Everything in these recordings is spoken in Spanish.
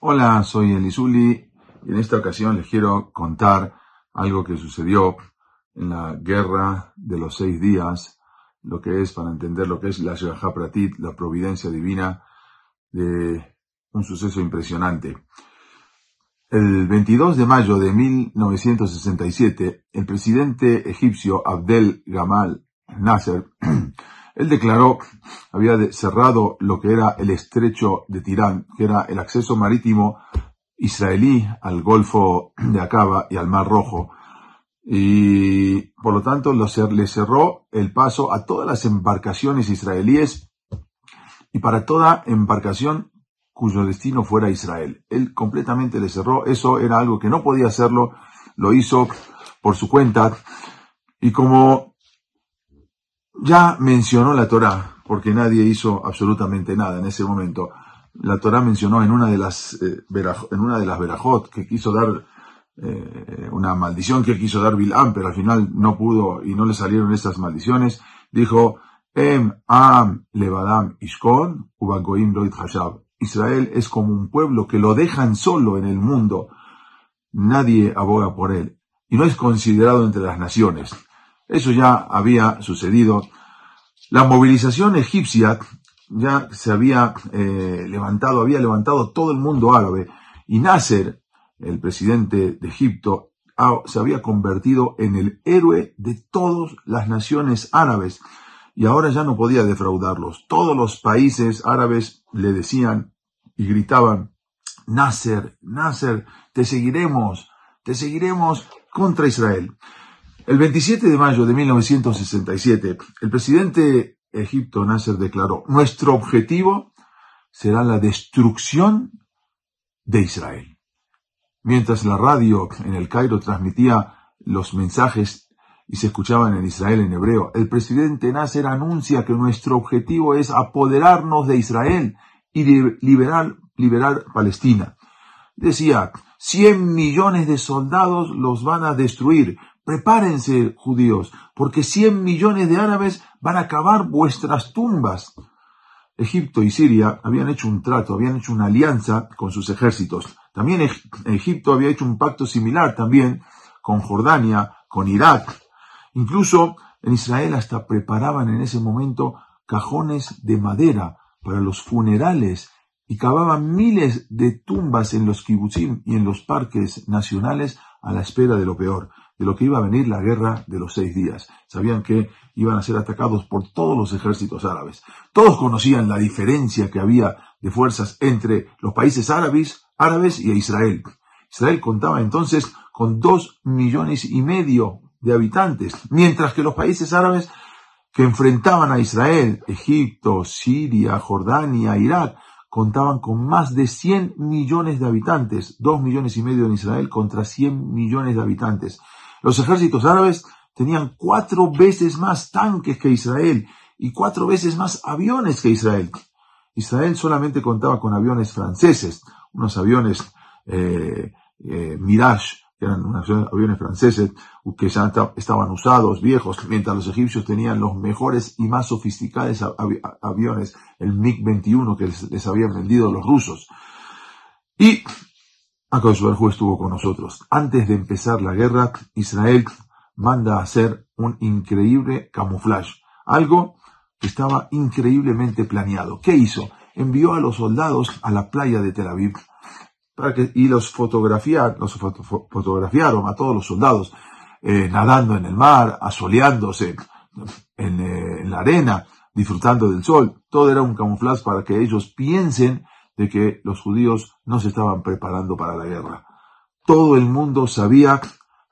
Hola, soy Elizuli y en esta ocasión les quiero contar algo que sucedió en la guerra de los seis días, lo que es para entender lo que es la Shahá Pratit, la providencia divina de un suceso impresionante. El 22 de mayo de 1967, el presidente egipcio Abdel Gamal Nasser Él declaró, había cerrado lo que era el estrecho de Tirán, que era el acceso marítimo israelí al Golfo de Acaba y al Mar Rojo. Y por lo tanto le cerró el paso a todas las embarcaciones israelíes y para toda embarcación cuyo destino fuera Israel. Él completamente le cerró, eso era algo que no podía hacerlo, lo hizo por su cuenta. Y como ya mencionó la Torá, porque nadie hizo absolutamente nada en ese momento. La Torá mencionó en una de las, eh, en una de las verajot que quiso dar eh, una maldición que quiso dar Bilam, pero al final no pudo y no le salieron esas maldiciones. Dijo, Em am levadam ishkon ubagoim loit hashab. Israel es como un pueblo que lo dejan solo en el mundo. Nadie aboga por él. Y no es considerado entre las naciones. Eso ya había sucedido. La movilización egipcia ya se había eh, levantado, había levantado todo el mundo árabe. Y Nasser, el presidente de Egipto, se había convertido en el héroe de todas las naciones árabes. Y ahora ya no podía defraudarlos. Todos los países árabes le decían y gritaban, Nasser, Nasser, te seguiremos, te seguiremos contra Israel. El 27 de mayo de 1967, el presidente Egipto Nasser declaró, nuestro objetivo será la destrucción de Israel. Mientras la radio en el Cairo transmitía los mensajes y se escuchaban en Israel en hebreo, el presidente Nasser anuncia que nuestro objetivo es apoderarnos de Israel y liberar, liberar Palestina. Decía, 100 millones de soldados los van a destruir, Prepárense, judíos, porque 100 millones de árabes van a cavar vuestras tumbas. Egipto y Siria habían hecho un trato, habían hecho una alianza con sus ejércitos. También Egipto había hecho un pacto similar también con Jordania, con Irak. Incluso en Israel hasta preparaban en ese momento cajones de madera para los funerales y cavaban miles de tumbas en los kibutzim y en los parques nacionales a la espera de lo peor de lo que iba a venir la guerra de los seis días. Sabían que iban a ser atacados por todos los ejércitos árabes. Todos conocían la diferencia que había de fuerzas entre los países árabes, árabes y Israel. Israel contaba entonces con dos millones y medio de habitantes, mientras que los países árabes que enfrentaban a Israel, Egipto, Siria, Jordania, Irak, contaban con más de 100 millones de habitantes, dos millones y medio en Israel contra 100 millones de habitantes. Los ejércitos árabes tenían cuatro veces más tanques que Israel y cuatro veces más aviones que Israel. Israel solamente contaba con aviones franceses, unos aviones eh, eh, Mirage, que eran aviones franceses que ya estaban usados, viejos, mientras los egipcios tenían los mejores y más sofisticados aviones, el MiG-21 que les, habían vendido los rusos. Y Estuvo con nosotros. Antes de empezar la guerra, Israel manda hacer un increíble camuflaje. Algo que estaba increíblemente planeado. ¿Qué hizo? Envió a los soldados a la playa de Tel Aviv para que, y los, fotografiar, los fotografiaron a todos los soldados eh, nadando en el mar, asoleándose en, eh, en la arena, disfrutando del sol. Todo era un camuflaje para que ellos piensen de que los judíos no se estaban preparando para la guerra. Todo el mundo sabía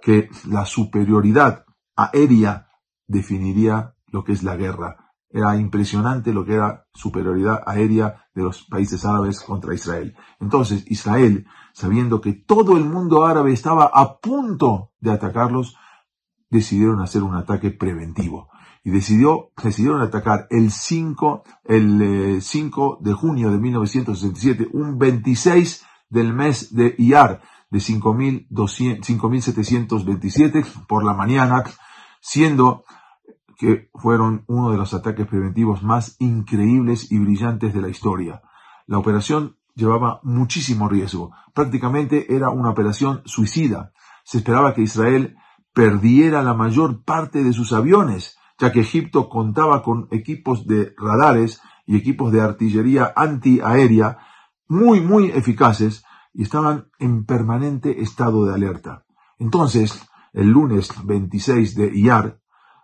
que la superioridad aérea definiría lo que es la guerra. Era impresionante lo que era superioridad aérea de los países árabes contra Israel. Entonces Israel, sabiendo que todo el mundo árabe estaba a punto de atacarlos, decidieron hacer un ataque preventivo y decidió, decidieron atacar el 5, el 5 eh, de junio de 1967, un 26 del mes de Iyar de 5.727 por la mañana, siendo que fueron uno de los ataques preventivos más increíbles y brillantes de la historia. La operación llevaba muchísimo riesgo. Prácticamente era una operación suicida. Se esperaba que Israel perdiera la mayor parte de sus aviones, ya que Egipto contaba con equipos de radares y equipos de artillería antiaérea muy, muy eficaces y estaban en permanente estado de alerta. Entonces, el lunes 26 de Iyar,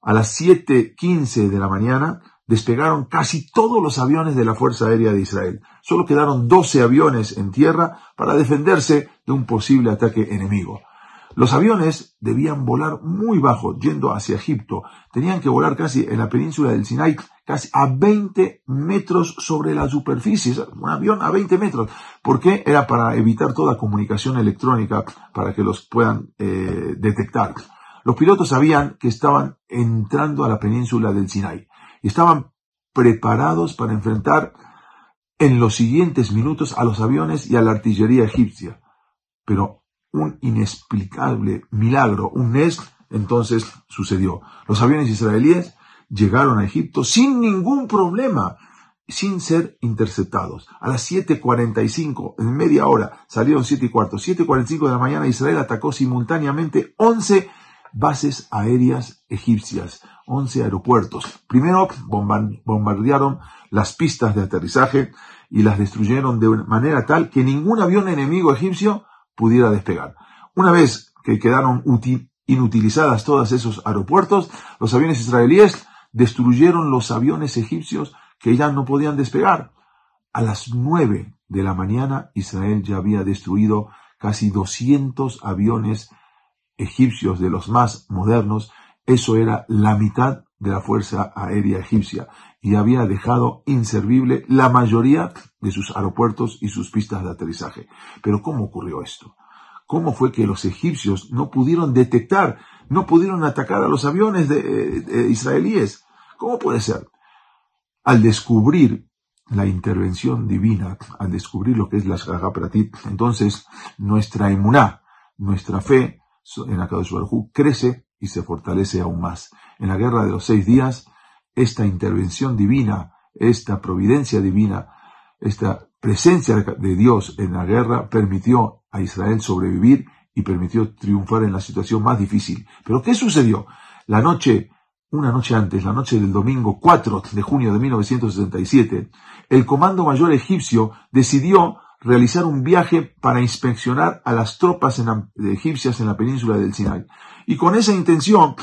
a las 7.15 de la mañana, despegaron casi todos los aviones de la Fuerza Aérea de Israel. Solo quedaron 12 aviones en tierra para defenderse de un posible ataque enemigo. Los aviones debían volar muy bajo, yendo hacia Egipto. Tenían que volar casi en la península del Sinai, casi a 20 metros sobre la superficie. Un avión a 20 metros. ¿Por qué? Era para evitar toda comunicación electrónica, para que los puedan eh, detectar. Los pilotos sabían que estaban entrando a la península del Sinai y estaban preparados para enfrentar en los siguientes minutos a los aviones y a la artillería egipcia. Pero un inexplicable milagro, un NES, entonces sucedió. Los aviones israelíes llegaron a Egipto sin ningún problema, sin ser interceptados. A las 7.45, en media hora, salieron 7 y cuarto. 7.45 de la mañana, Israel atacó simultáneamente 11 bases aéreas egipcias, 11 aeropuertos. Primero bombardearon las pistas de aterrizaje y las destruyeron de manera tal que ningún avión enemigo egipcio pudiera despegar. Una vez que quedaron inutilizadas todos esos aeropuertos, los aviones israelíes destruyeron los aviones egipcios que ya no podían despegar. A las 9 de la mañana Israel ya había destruido casi 200 aviones egipcios de los más modernos, eso era la mitad de la Fuerza Aérea Egipcia y había dejado inservible la mayoría de sus aeropuertos y sus pistas de aterrizaje. Pero ¿cómo ocurrió esto? ¿Cómo fue que los egipcios no pudieron detectar, no pudieron atacar a los aviones de, israelíes? ¿Cómo puede ser? Al descubrir la intervención divina, al descubrir lo que es la Shagapratit, entonces nuestra emuná, nuestra fe en Akadosh Baruj crece y se fortalece aún más. En la guerra de los seis días, esta intervención divina, esta providencia divina, esta presencia de Dios en la guerra permitió a Israel sobrevivir y permitió triunfar en la situación más difícil. Pero ¿qué sucedió? La noche, una noche antes, la noche del domingo 4 de junio de 1967, el Comando Mayor egipcio decidió realizar un viaje para inspeccionar a las tropas egipcias en la península del Sinai. Y con esa intención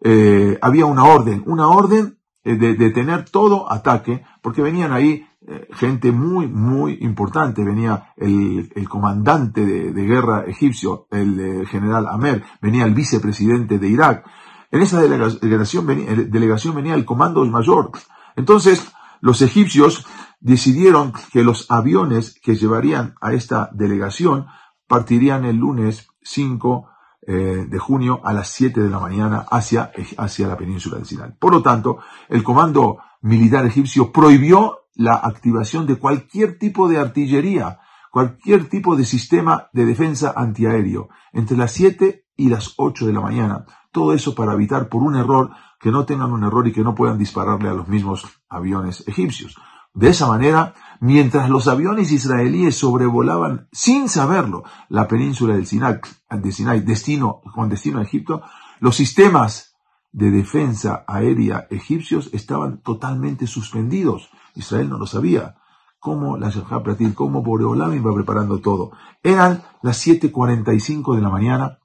eh, había una orden, una orden eh, de detener todo ataque, porque venían ahí eh, gente muy, muy importante. Venía el, comandante de, guerra egipcio, el general Amer, venía el vicepresidente de Irak. En esa delegación delegación venía el comando mayor. Entonces, los egipcios decidieron que los aviones que llevarían a esta delegación partirían el lunes 5 eh, de junio a las 7 de la mañana hacia, hacia la península del Sinai. Por lo tanto, el comando militar egipcio prohibió la activación de cualquier tipo de artillería, cualquier tipo de sistema de defensa antiaéreo entre las 7 y las 8 de la mañana. Todo eso para evitar por un error que no tengan un error y que no puedan dispararle a los mismos aviones egipcios. De esa manera, mientras los aviones israelíes sobrevolaban sin saberlo la península del Sinai, de Sinai destino, con destino a Egipto, los sistemas de defensa aérea egipcios estaban totalmente suspendidos. Israel no lo sabía. ¿Cómo la Pratil, cómo Boreolam iba preparando todo? Eran las 7.45 de la mañana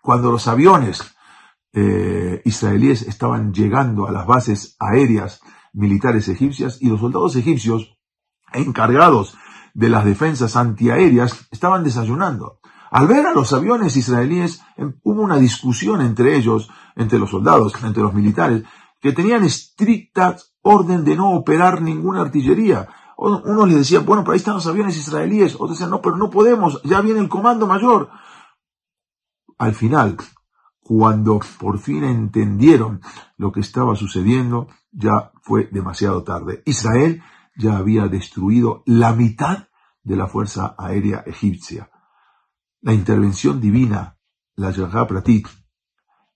cuando los aviones eh, israelíes estaban llegando a las bases aéreas militares egipcias y los soldados egipcios encargados de las defensas antiaéreas estaban desayunando. Al ver a los aviones israelíes, em, hubo una discusión entre ellos, entre los soldados, entre los militares, que tenían estricta orden de no operar ninguna artillería. Unos les decían, bueno, pero ahí están los aviones israelíes. Otros decían, no, pero no podemos, ya viene el comando mayor. Al final, cuando por fin entendieron lo que estaba sucediendo, ya fue demasiado tarde. Israel ya había destruido la mitad de la fuerza aérea egipcia. La intervención divina, la Yahá Pratit,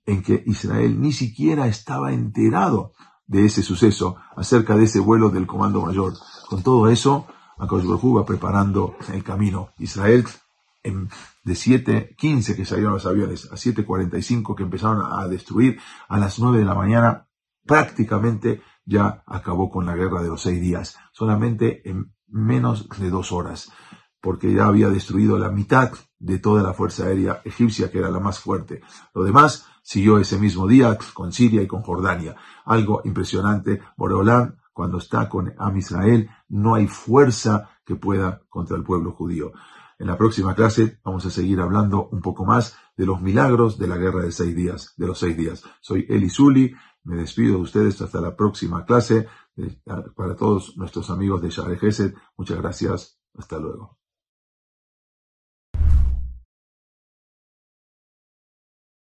en que Israel ni siquiera estaba enterado de ese suceso, acerca de ese vuelo del Comando Mayor. Con todo eso, Baruj va preparando el camino. Israel en, de 7.15 que salieron los aviones a 7.45 que empezaron a destruir a las 9 de la mañana, prácticamente ya acabó con la guerra de los seis días, solamente en menos de dos horas, porque ya había destruido la mitad de toda la fuerza aérea egipcia, que era la más fuerte. Lo demás siguió ese mismo día con Siria y con Jordania. Algo impresionante. Boreolán, cuando está con Am Israel, no hay fuerza que pueda contra el pueblo judío. En la próxima clase vamos a seguir hablando un poco más de los milagros de la guerra de seis días, de los seis días. Soy Eli Zuli, me despido de ustedes hasta la próxima clase. Para todos nuestros amigos de Gesed, muchas gracias. Hasta luego.